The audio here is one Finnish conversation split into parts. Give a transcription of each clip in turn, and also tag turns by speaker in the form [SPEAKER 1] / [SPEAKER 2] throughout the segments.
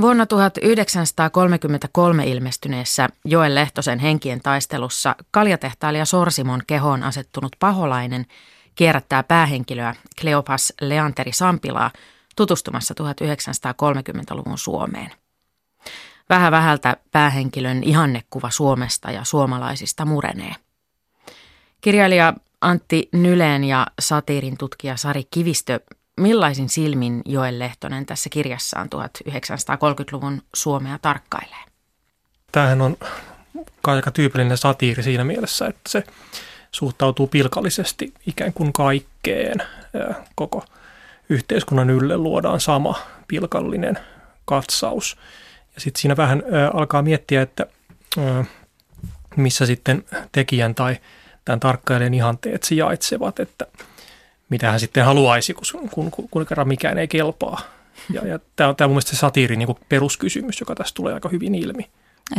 [SPEAKER 1] Vuonna 1933 ilmestyneessä Joel Lehtosen henkien taistelussa kaljatehtailija Sorsimon kehoon asettunut paholainen kierrättää päähenkilöä Kleopas Leanteri Sampilaa tutustumassa 1930-luvun Suomeen. Vähän vähältä päähenkilön ihannekuva Suomesta ja suomalaisista murenee. Kirjailija Antti Nyleen ja satiirin tutkija Sari Kivistö millaisin silmin Joel Lehtonen tässä kirjassaan 1930-luvun Suomea tarkkailee?
[SPEAKER 2] Tämähän on aika tyypillinen satiiri siinä mielessä, että se suhtautuu pilkallisesti ikään kuin kaikkeen. Koko yhteiskunnan ylle luodaan sama pilkallinen katsaus. Ja sitten siinä vähän alkaa miettiä, että missä sitten tekijän tai tämän tarkkailijan ihanteet sijaitsevat, että – mitä hän sitten haluaisi, kun, kun, kun, kun kerran mikään ei kelpaa. Ja, ja tämä on, tämä on mun mielestä se satiirin niin peruskysymys, joka tässä tulee aika hyvin ilmi.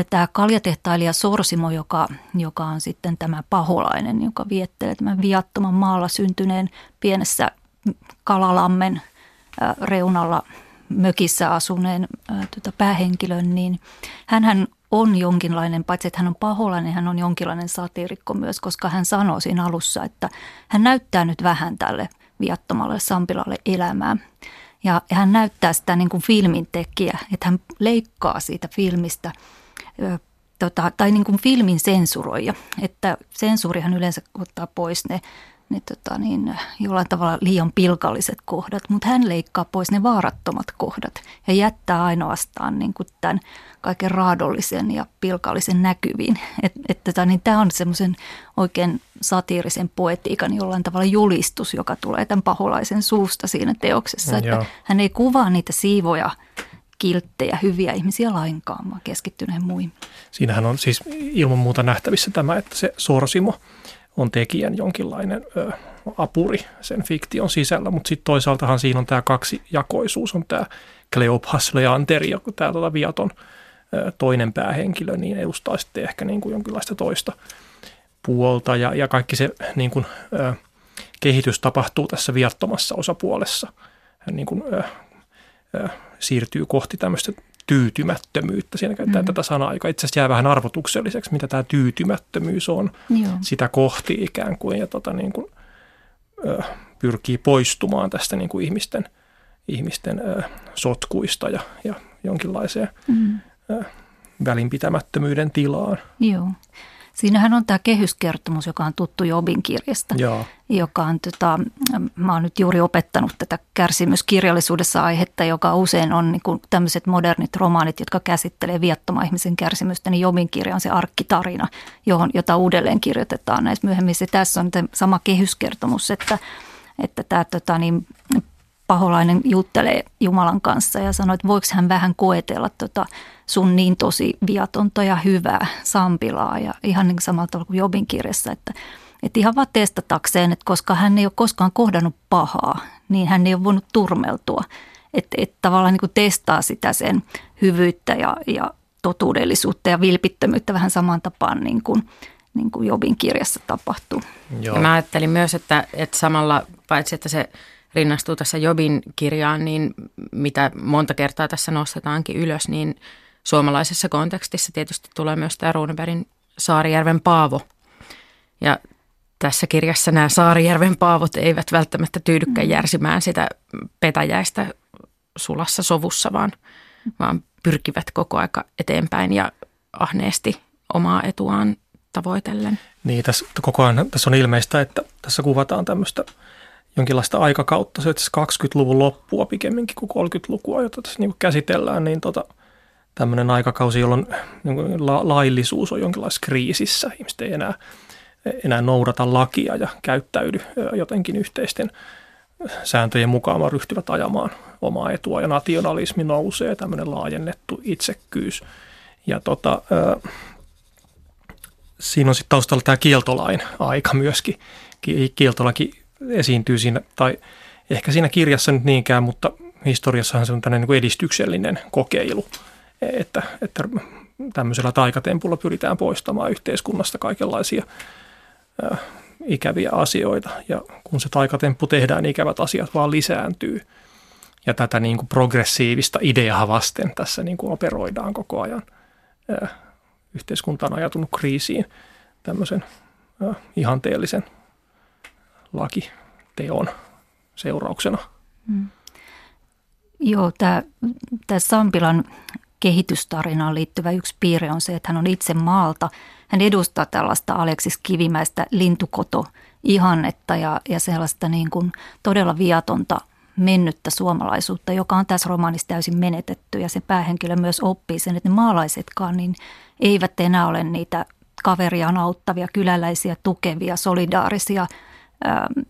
[SPEAKER 3] Tämä kaljatehtailija Sorsimo, joka, joka on sitten tämä paholainen, joka viettelee tämän viattoman maalla syntyneen pienessä Kalalammen reunalla mökissä asuneen tuota, päähenkilön, niin hän on jonkinlainen, paitsi että hän on paholainen, hän on jonkinlainen satiirikko myös, koska hän sanoo siinä alussa, että hän näyttää nyt vähän tälle viattomalle Sampilalle elämää. Ja hän näyttää sitä niin kuin filmin tekijä, että hän leikkaa siitä filmistä tota, tai niin kuin filmin sensuroija. Että sensuurihan yleensä ottaa pois ne ne tota niin, jollain tavalla liian pilkalliset kohdat, mutta hän leikkaa pois ne vaarattomat kohdat ja jättää ainoastaan niin kuin tämän kaiken raadollisen ja pilkallisen näkyviin. Et, et tota, niin tämä on semmoisen oikein satiirisen poetiikan jollain tavalla julistus, joka tulee tämän paholaisen suusta siinä teoksessa. Että hän ei kuvaa niitä siivoja kilttejä, hyviä ihmisiä lainkaan, vaan keskittyneen muihin.
[SPEAKER 2] Siinähän on siis ilman muuta nähtävissä tämä, että se Sorsimo – on tekijän jonkinlainen ö, apuri sen fiktion sisällä, mutta sitten toisaaltahan siinä on tämä kaksi jakoisuus, on tämä Kleopas Leanteri, joku tämä tota viaton ö, toinen päähenkilö, niin edustaa sitten ehkä niin kuin jonkinlaista toista puolta ja, ja kaikki se niin kuin, ö, kehitys tapahtuu tässä viattomassa osapuolessa. Niin kuin, ö, ö, siirtyy kohti tämmöistä tyytymättömyyttä. Siinä käytetään mm. tätä sanaa, joka itse asiassa jää vähän arvotukselliseksi, mitä tämä tyytymättömyys on Joo. sitä kohti ikään kuin ja tota niin kuin, ö, pyrkii poistumaan tästä niin kuin ihmisten, ihmisten ö, sotkuista ja, ja jonkinlaiseen mm. ö, välinpitämättömyyden tilaan.
[SPEAKER 3] Joo. Siinähän on tämä kehyskertomus, joka on tuttu Jobin kirjasta, Joo. joka on, tota, mä oon nyt juuri opettanut tätä kärsimyskirjallisuudessa aihetta, joka usein on niin kuin tämmöiset modernit romaanit, jotka käsittelee viattoman ihmisen kärsimystä, niin Jobin kirja on se arkkitarina, johon, jota uudelleen kirjoitetaan näissä myöhemmin. Se tässä on sama kehyskertomus, että, että tämä tota, niin, paholainen juttelee Jumalan kanssa ja sanoo, että voiko hän vähän koetella tota sun niin tosi viatonta ja hyvää Sampilaa ja ihan niin samalla tavalla kuin Jobin kirjassa, että, että ihan vaan testatakseen, että koska hän ei ole koskaan kohdannut pahaa, niin hän ei ole voinut turmeltua. Että, että tavallaan niin kuin testaa sitä sen hyvyyttä ja, ja totuudellisuutta ja vilpittömyyttä vähän samaan tapaan niin kuin, niin kuin Jobin kirjassa tapahtuu.
[SPEAKER 1] Joo. Ja mä ajattelin myös, että, että samalla paitsi että se rinnastuu tässä Jobin kirjaan, niin mitä monta kertaa tässä nostetaankin ylös, niin suomalaisessa kontekstissa tietysti tulee myös tämä Runebergin Saarijärven Paavo. Ja tässä kirjassa nämä Saarijärven paavot eivät välttämättä tyydykään mm. järsimään sitä petäjäistä sulassa sovussa, vaan, vaan pyrkivät koko aika eteenpäin ja ahneesti omaa etuaan tavoitellen.
[SPEAKER 2] Niin, tässä koko ajan tässä on ilmeistä, että tässä kuvataan tämmöistä jonkinlaista aikakautta, se 20-luvun loppua pikemminkin kuin 30-lukua, jota tässä niin käsitellään, niin tota, tämmöinen aikakausi, jolloin niin la- laillisuus on jonkinlaisessa kriisissä. Ihmiset ei enää, enää noudata lakia ja käyttäydy jotenkin yhteisten sääntöjen mukaan, vaan ryhtyvät ajamaan omaa etua ja nationalismi nousee, tämmöinen laajennettu itsekkyys. Ja tota, siinä on sitten taustalla tämä kieltolain aika myöskin. Kieltolaki esiintyy siinä, tai ehkä siinä kirjassa nyt niinkään, mutta historiassahan se on tämmöinen niin edistyksellinen kokeilu, että, että tämmöisellä taikatempulla pyritään poistamaan yhteiskunnasta kaikenlaisia ikäviä asioita. Ja kun se taikatemppu tehdään, niin ikävät asiat vaan lisääntyy. Ja tätä niin kuin progressiivista ideaa vasten tässä niin kuin operoidaan koko ajan. Yhteiskunta on ajatunut kriisiin tämmöisen ihanteellisen lakiteon seurauksena. Mm.
[SPEAKER 3] Joo, tämä, Sampilan kehitystarinaan liittyvä yksi piirre on se, että hän on itse maalta. Hän edustaa tällaista Aleksis Kivimäistä lintukoto ihannetta ja, ja sellaista niin kuin todella viatonta mennyttä suomalaisuutta, joka on tässä romaanissa täysin menetetty. Ja se päähenkilö myös oppii sen, että ne maalaisetkaan niin eivät enää ole niitä kaveriaan auttavia, kyläläisiä, tukevia, solidaarisia –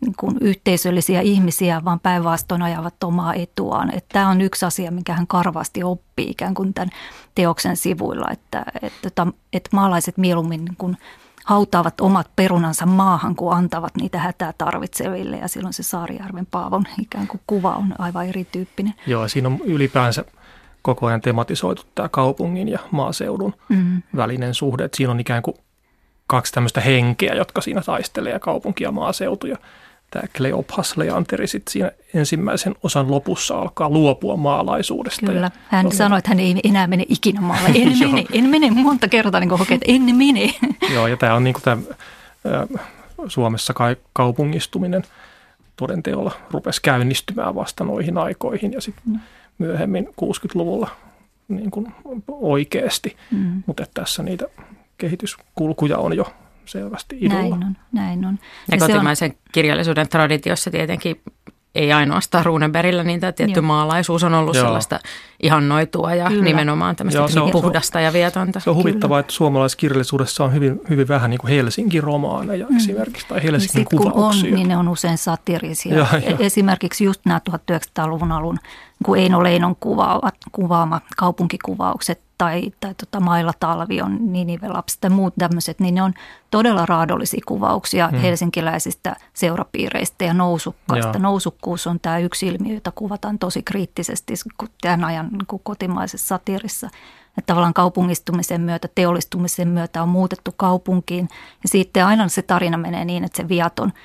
[SPEAKER 3] niin kuin yhteisöllisiä ihmisiä, vaan päinvastoin ajavat omaa etuaan. Että tämä on yksi asia, minkä hän karvasti oppii ikään kuin tämän teoksen sivuilla, että, että, että, että maalaiset mieluummin niin kuin hautaavat omat perunansa maahan, kun antavat niitä hätää tarvitseville. Ja silloin se Saarijärven Paavon ikään kuin kuva on aivan erityyppinen.
[SPEAKER 2] Joo, siinä on ylipäänsä koko ajan tematisoitu tämä kaupungin ja maaseudun mm. välinen suhde. Että siinä on ikään kuin kaksi tämmöistä henkeä, jotka siinä taistelee ja kaupunki ja maaseutu. Ja tämä Kleopas Leanteri sitten siinä ensimmäisen osan lopussa alkaa luopua maalaisuudesta.
[SPEAKER 3] Kyllä, hän on, sanoi, että hän ei enää mene ikinä maalle. En mene, en mene monta kertaa niin hokee, että en mene.
[SPEAKER 2] Joo, ja tämä on niin kuin tämä Suomessa kaupungistuminen todenteolla rupesi käynnistymään vasta noihin aikoihin ja sitten mm. myöhemmin 60-luvulla niin kuin oikeasti. Mm. Mutta tässä niitä kehityskulkuja on jo selvästi idolla.
[SPEAKER 3] Näin on, näin on.
[SPEAKER 1] Ja, ja kotimaisen on... kirjallisuuden traditiossa tietenkin ei ainoastaan Runebergillä, niin tämä tietty Joo. maalaisuus on ollut Joo. sellaista ihannoitua ja Kyllä. nimenomaan tämmöistä Joo, on, puhdasta ja vietonta.
[SPEAKER 2] Se on huvittavaa, Kyllä. että suomalaiskirjallisuudessa on hyvin, hyvin vähän niin kuin Helsingin romaaneja mm. esimerkiksi tai Helsingin
[SPEAKER 3] Sitten
[SPEAKER 2] kuvauksia.
[SPEAKER 3] kun on, niin ne on usein satirisia. Ja, ja. Esimerkiksi just nämä 1900-luvun alun kuin Eino Leinon kuvaama, kuvaama kaupunkikuvaukset tai, tai tota Mailla talvi on Ninive-lapset ja muut tämmöiset, niin ne on todella raadollisia kuvauksia hmm. helsinkiläisistä seurapiireistä ja nousukkaista. Joo. Nousukkuus on tämä yksi ilmiö, jota kuvataan tosi kriittisesti tämän ajan niin kotimaisessa satirissa. Että tavallaan kaupungistumisen myötä, teollistumisen myötä on muutettu kaupunkiin ja sitten aina se tarina menee niin, että se viaton –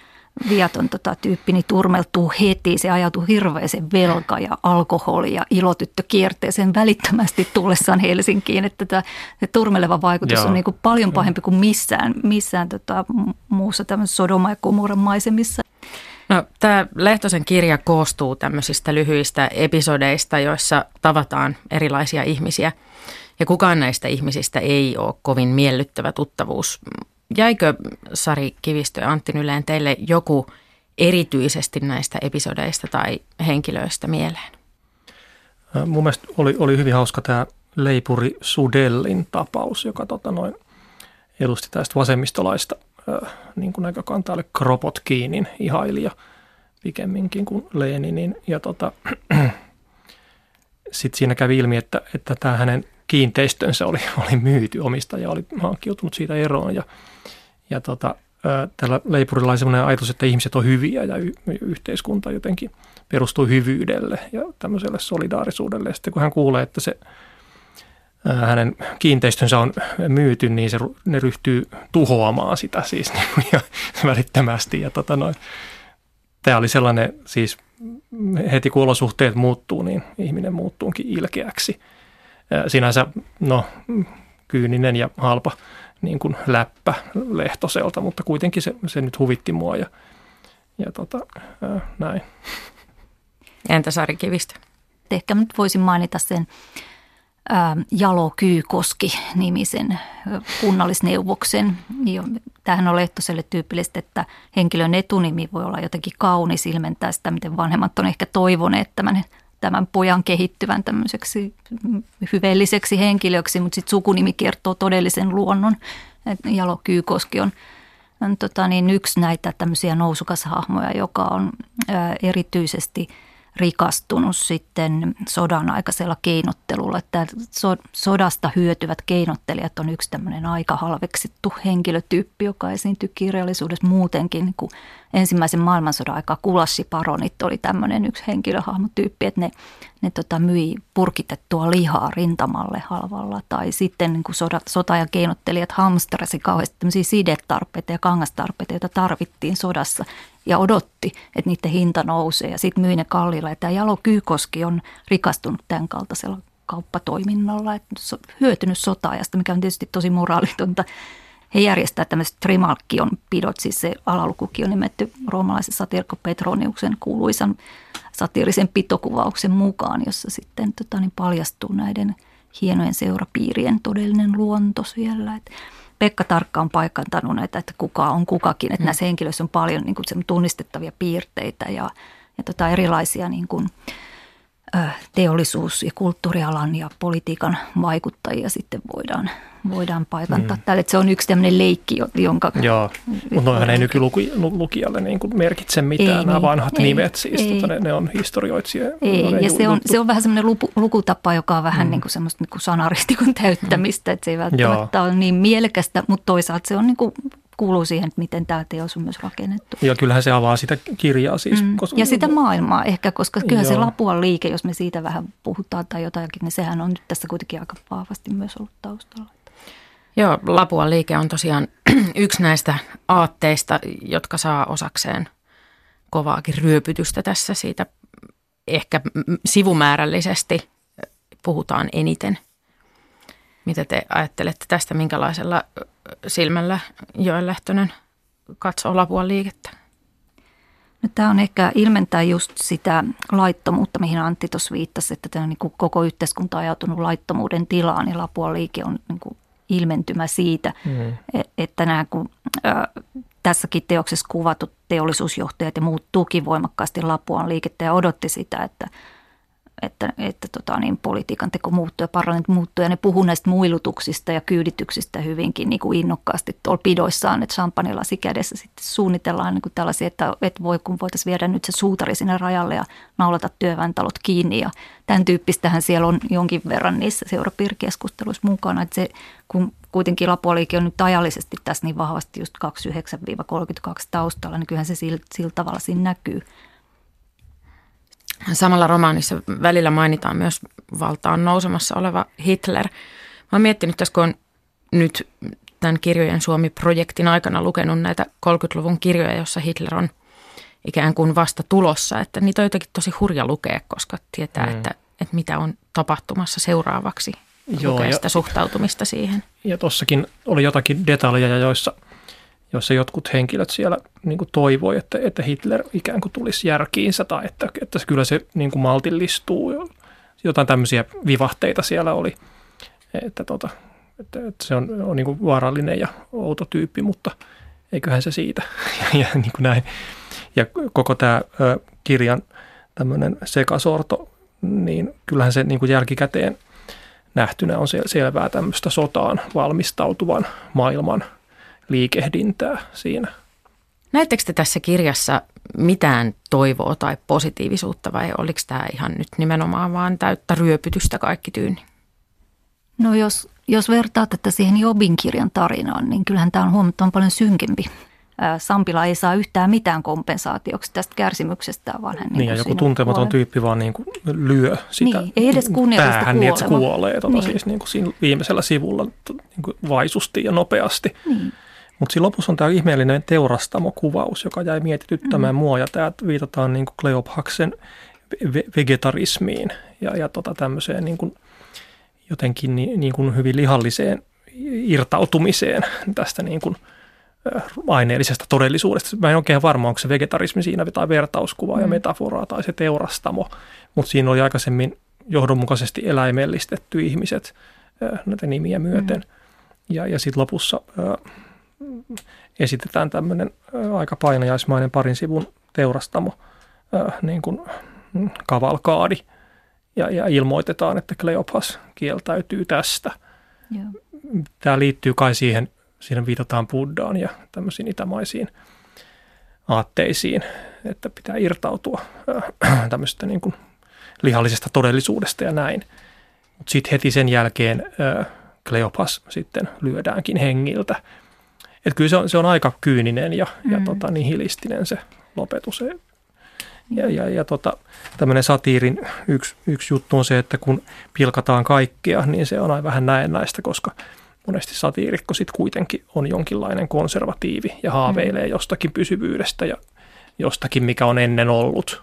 [SPEAKER 3] viaton tota, tyyppi niin turmeltuu heti. Se ajautuu hirveäseen velka ja alkoholi ja ilotyttökierteeseen välittömästi tullessaan Helsinkiin. Että tämä, se turmeleva vaikutus Joo. on niin kuin paljon pahempi kuin missään, missään tota, muussa tämmöisessä Sodoma- ja Komoran maisemissa.
[SPEAKER 1] No, tämä Lehtosen kirja koostuu tämmöisistä lyhyistä episodeista, joissa tavataan erilaisia ihmisiä. Ja kukaan näistä ihmisistä ei ole kovin miellyttävä tuttavuus jäikö Sari Kivistö ja Antti Nyleen teille joku erityisesti näistä episodeista tai henkilöistä mieleen?
[SPEAKER 2] Mun mielestä oli, oli hyvin hauska tämä Leipuri Sudellin tapaus, joka tota noin, edusti tästä vasemmistolaista äh, niin kuin näkökantaa, eli Kropotkiinin ihailija pikemminkin kuin Leninin. Ja tota, sitten siinä kävi ilmi, että, että tämä hänen kiinteistönsä oli, oli myyty, omistaja oli hankkiutunut siitä eroon ja, ja tota, tällä leipurilla oli sellainen ajatus, että ihmiset on hyviä ja y- yhteiskunta jotenkin perustuu hyvyydelle ja tämmöiselle solidaarisuudelle. Ja sitten kun hän kuulee, että se hänen kiinteistönsä on myyty, niin se, ne ryhtyy tuhoamaan sitä siis niin ja välittömästi. Ja tota noin, tämä oli sellainen siis heti kun olosuhteet muuttuu, niin ihminen muuttuukin ilkeäksi – sinänsä no, kyyninen ja halpa niin kuin läppä Lehtoselta, mutta kuitenkin se, se nyt huvitti mua ja, ja tota, ää, näin.
[SPEAKER 1] Entä Sari Kivistä?
[SPEAKER 3] Ehkä nyt voisin mainita sen ää, Jalo Kyykoski-nimisen kunnallisneuvoksen. Tämähän on Lehtoselle tyypillistä, että henkilön etunimi voi olla jotenkin kaunis, ilmentää sitä, miten vanhemmat on ehkä toivoneet tämän tämän pojan kehittyvän tämmöiseksi hyveelliseksi henkilöksi, mutta sitten sukunimi kertoo todellisen luonnon. Jalo Kyykoski on, on tota niin, yksi näitä tämmöisiä nousukashahmoja, joka on ää, erityisesti – rikastunut sitten sodan aikaisella keinottelulla. Että sodasta hyötyvät keinottelijat on yksi tämmöinen aika halveksittu henkilötyyppi, joka esiintyy kirjallisuudessa muutenkin. Niin kuin ensimmäisen maailmansodan aikaa Kulassi Paronit oli tämmöinen yksi henkilöhahmotyyppi, että ne, ne tota, myi purkitettua lihaa rintamalle halvalla. Tai sitten niin kuin sodat, sota- ja keinottelijat hamsterasi kauheasti tämmöisiä sidetarpeita ja kangastarpeita, joita tarvittiin sodassa ja odotti, että niiden hinta nousee ja sitten myi ne kalliilla. Ja tämä Jalo Kyykoski on rikastunut tämän kaltaisella kauppatoiminnalla, että hyötynyt sota-ajasta, mikä on tietysti tosi moraalitonta. He järjestää tämmöiset trimalkkion pidot, siis se alalukukin on nimetty roomalaisen satirko Petroniuksen kuuluisan satiirisen pitokuvauksen mukaan, jossa sitten tota, niin paljastuu näiden hienojen seurapiirien todellinen luonto siellä. Et Pekka Tarkka on paikantanut näitä, että kuka on kukakin, että mm. näissä henkilöissä on paljon niin kuin, tunnistettavia piirteitä ja, ja tota, erilaisia niin kuin, teollisuus- ja kulttuurialan ja politiikan vaikuttajia sitten voidaan, voidaan paikantaa. Mm. Tälle, se on yksi tämmöinen leikki, jonka...
[SPEAKER 2] Joo, mutta noihän ei nykylukijalle niin kuin merkitse mitään, ei, nämä niin, vanhat ei, nimet, siis ei, tota, ne, ne on historioitsija.
[SPEAKER 3] Ei, ja se on, se on vähän semmoinen lukutapa, joka on vähän mm. niin kuin semmoista niin kuin sanaristikon täyttämistä, että se ei välttämättä Joo. ole niin mielekästä, mutta toisaalta se on niin kuin kuuluu siihen, että miten tämä teos on myös rakennettu.
[SPEAKER 2] Ja kyllähän se avaa sitä kirjaa siis. Mm.
[SPEAKER 3] Koska... Ja sitä maailmaa ehkä, koska kyllähän Joo. se Lapuan liike, jos me siitä vähän puhutaan tai jotakin, niin sehän on nyt tässä kuitenkin aika vahvasti myös ollut taustalla.
[SPEAKER 1] Joo, Lapuan liike on tosiaan yksi näistä aatteista, jotka saa osakseen kovaakin ryöpytystä tässä siitä. Ehkä sivumäärällisesti puhutaan eniten. Mitä te ajattelette tästä, minkälaisella silmällä Joel Lehtonen katsoo Lapuan liikettä?
[SPEAKER 3] No, tämä on ehkä ilmentää just sitä laittomuutta, mihin Antti tuossa viittasi, että tämä on niin koko yhteiskunta ajautunut laittomuuden tilaan ja Lapuan liike on niin kuin ilmentymä siitä, mm. että nämä kun, äh, tässäkin teoksessa kuvatut teollisuusjohtajat ja muut tuki voimakkaasti Lapuan liikettä ja odotti sitä, että – että, että tota, niin politiikan teko muuttuu ja parlamentti muuttuu ja ne puhuu näistä muilutuksista ja kyydityksistä hyvinkin niin kuin innokkaasti tuolla pidoissaan, että champagnelasi kädessä sitten suunnitellaan niin kuin tällaisia, että, että voi, kun voitaisiin viedä nyt se suutari sinne rajalle ja naulata työväentalot kiinni ja tämän tyyppistähän siellä on jonkin verran niissä seurapiirikeskusteluissa mukana, että se, kun kuitenkin Lapuoliike on nyt ajallisesti tässä niin vahvasti just 29-32 taustalla, niin kyllähän se sillä, sillä tavalla siinä näkyy –
[SPEAKER 1] Samalla romaanissa välillä mainitaan myös valtaan nousemassa oleva Hitler. Mä oon miettinyt tässä, kun on nyt tämän kirjojen Suomi-projektin aikana lukenut näitä 30-luvun kirjoja, jossa Hitler on ikään kuin vasta tulossa, että niitä on jotenkin tosi hurja lukea, koska tietää, mm. että, että mitä on tapahtumassa seuraavaksi. Joo, lukea sitä ja, suhtautumista siihen.
[SPEAKER 2] Ja tuossakin oli jotakin detaljeja, joissa – jossa jotkut henkilöt siellä niin kuin toivoi, että, että Hitler ikään kuin tulisi järkiinsä tai että, että kyllä se niin kuin maltillistuu. Jotain tämmöisiä vivahteita siellä oli, että, tota, että, että se on, on niin kuin vaarallinen ja outo tyyppi, mutta eiköhän se siitä. ja, ja niin kuin näin. Ja koko tämä ö, kirjan tämmöinen sekasorto, niin kyllähän se niin kuin jälkikäteen nähtynä on selvää tämmöistä sotaan valmistautuvan maailman – liikehdintää siinä.
[SPEAKER 1] Näettekö te tässä kirjassa mitään toivoa tai positiivisuutta vai oliko tämä ihan nyt nimenomaan vaan täyttä ryöpytystä kaikki tyyni?
[SPEAKER 3] No jos, jos vertaat tätä siihen Jobin kirjan tarinaan, niin kyllähän tämä on huomattavan paljon synkempi. Sampila ei saa yhtään mitään kompensaatioksi tästä kärsimyksestä, vaan hän...
[SPEAKER 2] Niin, niin ja joku tuntematon kuolee. tyyppi vaan niin kuin lyö sitä
[SPEAKER 3] niin, ei edes
[SPEAKER 2] päähän niin, että se kuolee. Tota, niin. Siis niin kuin siinä viimeisellä sivulla niin kuin vaisusti ja nopeasti. Niin. Mutta siinä lopussa on tämä ihmeellinen teurastamokuvaus, joka jäi mietityttämään mm. mua, ja tämä viitataan niin kuin Kleophaksen vegetarismiin ja, ja tota tämmöiseen niin kuin jotenkin niin, niin kuin hyvin lihalliseen irtautumiseen tästä niin kuin aineellisesta todellisuudesta. Mä en oikein varma, onko se vegetarismi siinä tai vertauskuva mm. ja metaforaa tai se teurastamo, mutta siinä oli aikaisemmin johdonmukaisesti eläimellistetty ihmiset näitä nimiä myöten. Mm. Ja, ja sitten lopussa esitetään tämmöinen aika painajaismainen parin sivun teurastamo niin kuin mm, kavalkaadi ja, ja ilmoitetaan, että Kleopas kieltäytyy tästä. Joo. Tämä liittyy kai siihen, siinä viitataan Buddhaan ja tämmöisiin itämaisiin aatteisiin, että pitää irtautua tämmöisestä niin kuin lihallisesta todellisuudesta ja näin. Mutta sitten heti sen jälkeen Kleopas sitten lyödäänkin hengiltä – että kyllä se on, se on aika kyyninen ja, mm. ja tota, nihilistinen se lopetus. Ja, ja, ja tota, tämmöinen satiirin yksi, yksi juttu on se, että kun pilkataan kaikkea, niin se on aina vähän näennäistä, koska monesti satiirikko sitten kuitenkin on jonkinlainen konservatiivi ja haaveilee mm. jostakin pysyvyydestä ja jostakin, mikä on ennen ollut.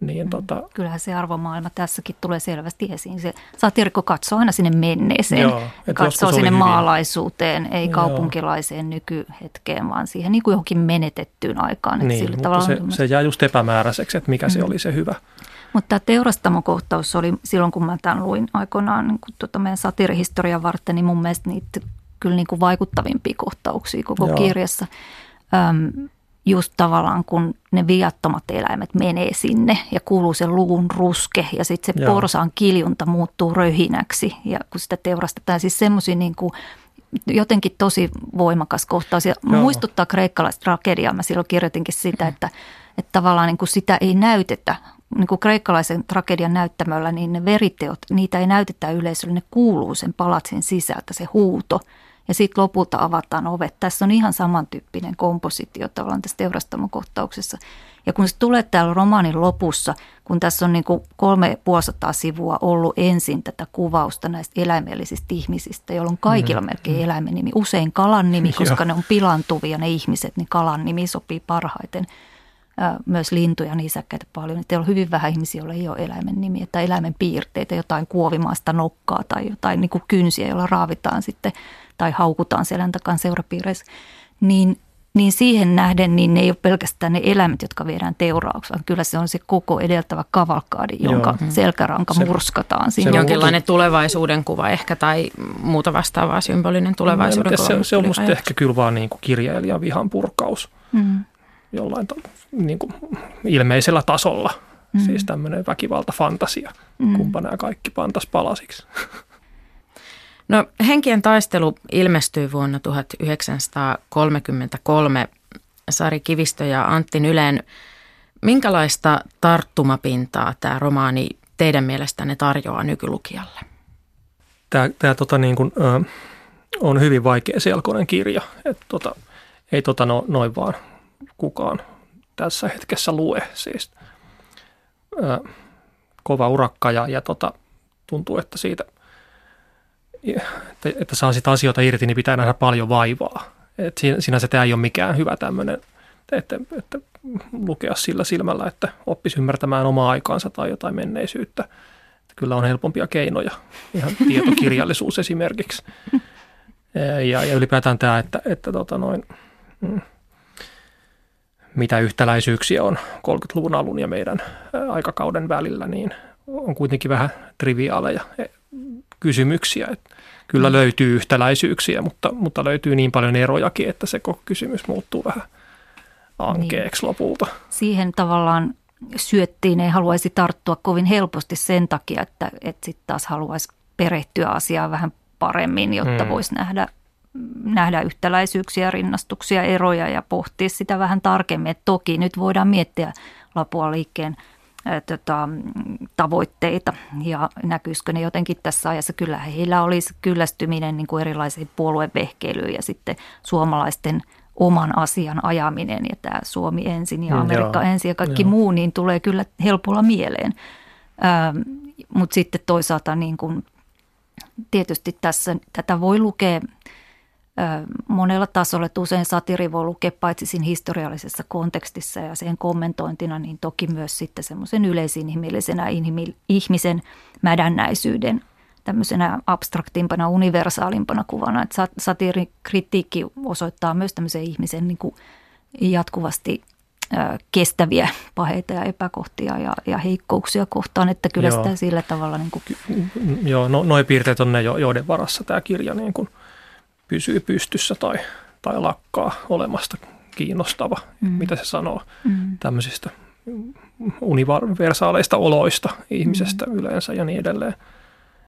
[SPEAKER 2] Niin,
[SPEAKER 3] Mm.
[SPEAKER 2] tota,
[SPEAKER 3] Kyllähän se arvomaailma tässäkin tulee selvästi esiin. Se satirikko katsoo aina sinne menneeseen,
[SPEAKER 2] Joo,
[SPEAKER 3] katsoo sinne
[SPEAKER 2] hyvin.
[SPEAKER 3] maalaisuuteen, ei
[SPEAKER 2] Joo.
[SPEAKER 3] kaupunkilaiseen nykyhetkeen, vaan siihen niin kuin johonkin menetettyyn aikaan.
[SPEAKER 2] Niin,
[SPEAKER 3] sillä
[SPEAKER 2] mutta se,
[SPEAKER 3] on-
[SPEAKER 2] se jää just epämääräiseksi, että mikä mm. se oli se hyvä.
[SPEAKER 3] Mutta tämä teurastamokohtaus oli silloin, kun mä tämän luin aikoinaan niin kuin tuota meidän satirihistorian varten, niin mun mielestä niitä kyllä niin kuin vaikuttavimpia kohtauksia koko.
[SPEAKER 2] Joo.
[SPEAKER 3] kirjassa. Öm, just tavallaan, kun ne viattomat eläimet menee sinne ja kuuluu se luvun ruske ja sitten se
[SPEAKER 2] Joo.
[SPEAKER 3] porsaan kiljunta muuttuu röhinäksi ja kun sitä teurastetaan. Siis semmoisia niin kuin jotenkin tosi voimakas kohtaus ja
[SPEAKER 2] Joo.
[SPEAKER 3] muistuttaa kreikkalaista tragediaa. Mä silloin kirjoitinkin sitä, että, että tavallaan niin kuin sitä ei näytetä. Niin kuin kreikkalaisen tragedian näyttämöllä, niin ne veriteot, niitä ei näytetä yleisölle, ne kuuluu sen palatsin sisältä, se huuto. Ja sitten lopulta avataan ovet. Tässä on ihan samantyyppinen kompositio tavallaan tässä teurastamokohtauksessa. Ja kun se tulee täällä romaanin lopussa, kun tässä on niin kuin kolme vuosisataa sivua ollut ensin tätä kuvausta näistä eläimellisistä ihmisistä, jolloin kaikilla melkein eläimen nimi, usein kalan nimi, koska
[SPEAKER 2] Joo.
[SPEAKER 3] ne on pilantuvia ne ihmiset, niin kalan nimi sopii parhaiten. Myös lintuja, nisäkkäitä paljon. Teillä on hyvin vähän ihmisiä, joilla ei ole eläimen nimiä tai eläimen piirteitä, jotain kuovimaista nokkaa tai jotain niin kuin kynsiä, joilla raavitaan sitten tai haukutaan selän takan seurapiireissä. Niin, niin siihen nähden niin ne ei ole pelkästään ne eläimet, jotka viedään teuraukseen, vaan kyllä se on se koko edeltävä kavalkaadi, jonka
[SPEAKER 2] Joo.
[SPEAKER 3] selkäranka
[SPEAKER 2] Se-
[SPEAKER 3] murskataan siinä.
[SPEAKER 2] se-
[SPEAKER 1] Jonkinlainen tulevaisuuden kuva ehkä tai muuta vastaavaa symbolinen tulevaisuuden
[SPEAKER 2] En
[SPEAKER 1] kuva.
[SPEAKER 2] se, se on musta
[SPEAKER 1] ajatus.
[SPEAKER 2] ehkä kyllä vaan niin kuin kirjailijan vihan purkaus
[SPEAKER 3] Mm.
[SPEAKER 2] Jollain ta- niin kuin ilmeisellä tasolla.
[SPEAKER 3] Mm.
[SPEAKER 2] Siis tämmöinen väkivaltafantasia,
[SPEAKER 3] Mm.
[SPEAKER 2] mm. kumpa nämä kaikki pantas palasiksi.
[SPEAKER 1] No, Henkien taistelu ilmestyi vuonna 1933. Sari Kivistö ja Antti Nylen. Minkälaista tarttumapintaa tämä romaani teidän mielestänne tarjoaa nykylukijalle?
[SPEAKER 2] Tämä, tämä tota niin kuin, ö, on hyvin vaikea selkoinen kirja. Et tota, ei tota no, noin vaan kukaan tässä hetkessä lue. Siis, ö, kova urakka ja, ja tota, tuntuu, että siitä, että, että saa sitä asioita irti, niin pitää nähdä paljon vaivaa. Et siinä, sinänsä tämä ei ole mikään hyvä tämmöinen, että, että lukea sillä silmällä, että oppisi ymmärtämään omaa aikaansa tai jotain menneisyyttä. Että kyllä on helpompia keinoja, ihan tietokirjallisuus esimerkiksi. Ja, ja ylipäätään tämä, että, että tota noin, mm, mitä yhtäläisyyksiä on 30-luvun alun ja meidän aikakauden välillä, niin on kuitenkin vähän triviaaleja eh, kysymyksiä. Että kyllä löytyy yhtäläisyyksiä, mutta, mutta löytyy niin paljon erojakin, että se koko kysymys muuttuu vähän ankeeksi lopulta.
[SPEAKER 3] siihen tavallaan syöttiin, ei haluaisi tarttua kovin helposti sen takia, että, että sitten taas haluaisi perehtyä asiaan vähän paremmin, jotta
[SPEAKER 2] Mm.
[SPEAKER 3] voisi nähdä, nähdä yhtäläisyyksiä, rinnastuksia, eroja ja pohtia sitä vähän tarkemmin. Et toki nyt voidaan miettiä Lapua liikkeen tota, tavoitteita ja näkyisikö ne jotenkin tässä ajassa. Kyllä heillä olisi kyllästyminen niin kuin erilaisiin puoluevehkeilyyn ja sitten suomalaisten oman asian ajaminen ja tämä Suomi ensin ja
[SPEAKER 2] Mm,
[SPEAKER 3] Amerikka
[SPEAKER 2] joo.
[SPEAKER 3] ensin ja kaikki
[SPEAKER 2] Joo.
[SPEAKER 3] muu, niin tulee kyllä helpolla mieleen. Ähm, Mutta sitten toisaalta niin kuin, tietysti tässä tätä voi lukea monella tasolla, että usein satiri voi lukea paitsi siinä historiallisessa kontekstissa ja sen kommentointina, niin toki myös sitten semmoisen yleisinhimillisenä inhimi- ihmisen mädännäisyyden tämmöisenä abstraktimpana, universaalimpana kuvana. Että sat- satiirikritiikki osoittaa myös tämmöisen ihmisen niin kuin jatkuvasti kestäviä paheita ja epäkohtia ja, ja heikkouksia kohtaan, että kyllä
[SPEAKER 2] Joo.
[SPEAKER 3] sitä sillä tavalla niin kuin,
[SPEAKER 2] Joo, no, noin piirteet on ne, jo- joiden varassa tämä kirja niin kuin pysyy pystyssä tai, tai lakkaa olemasta kiinnostava, Mm. mitä se sanoo
[SPEAKER 3] mm,
[SPEAKER 2] tämmöisistä universaaleista oloista ihmisestä mm. yleensä ja niin edelleen.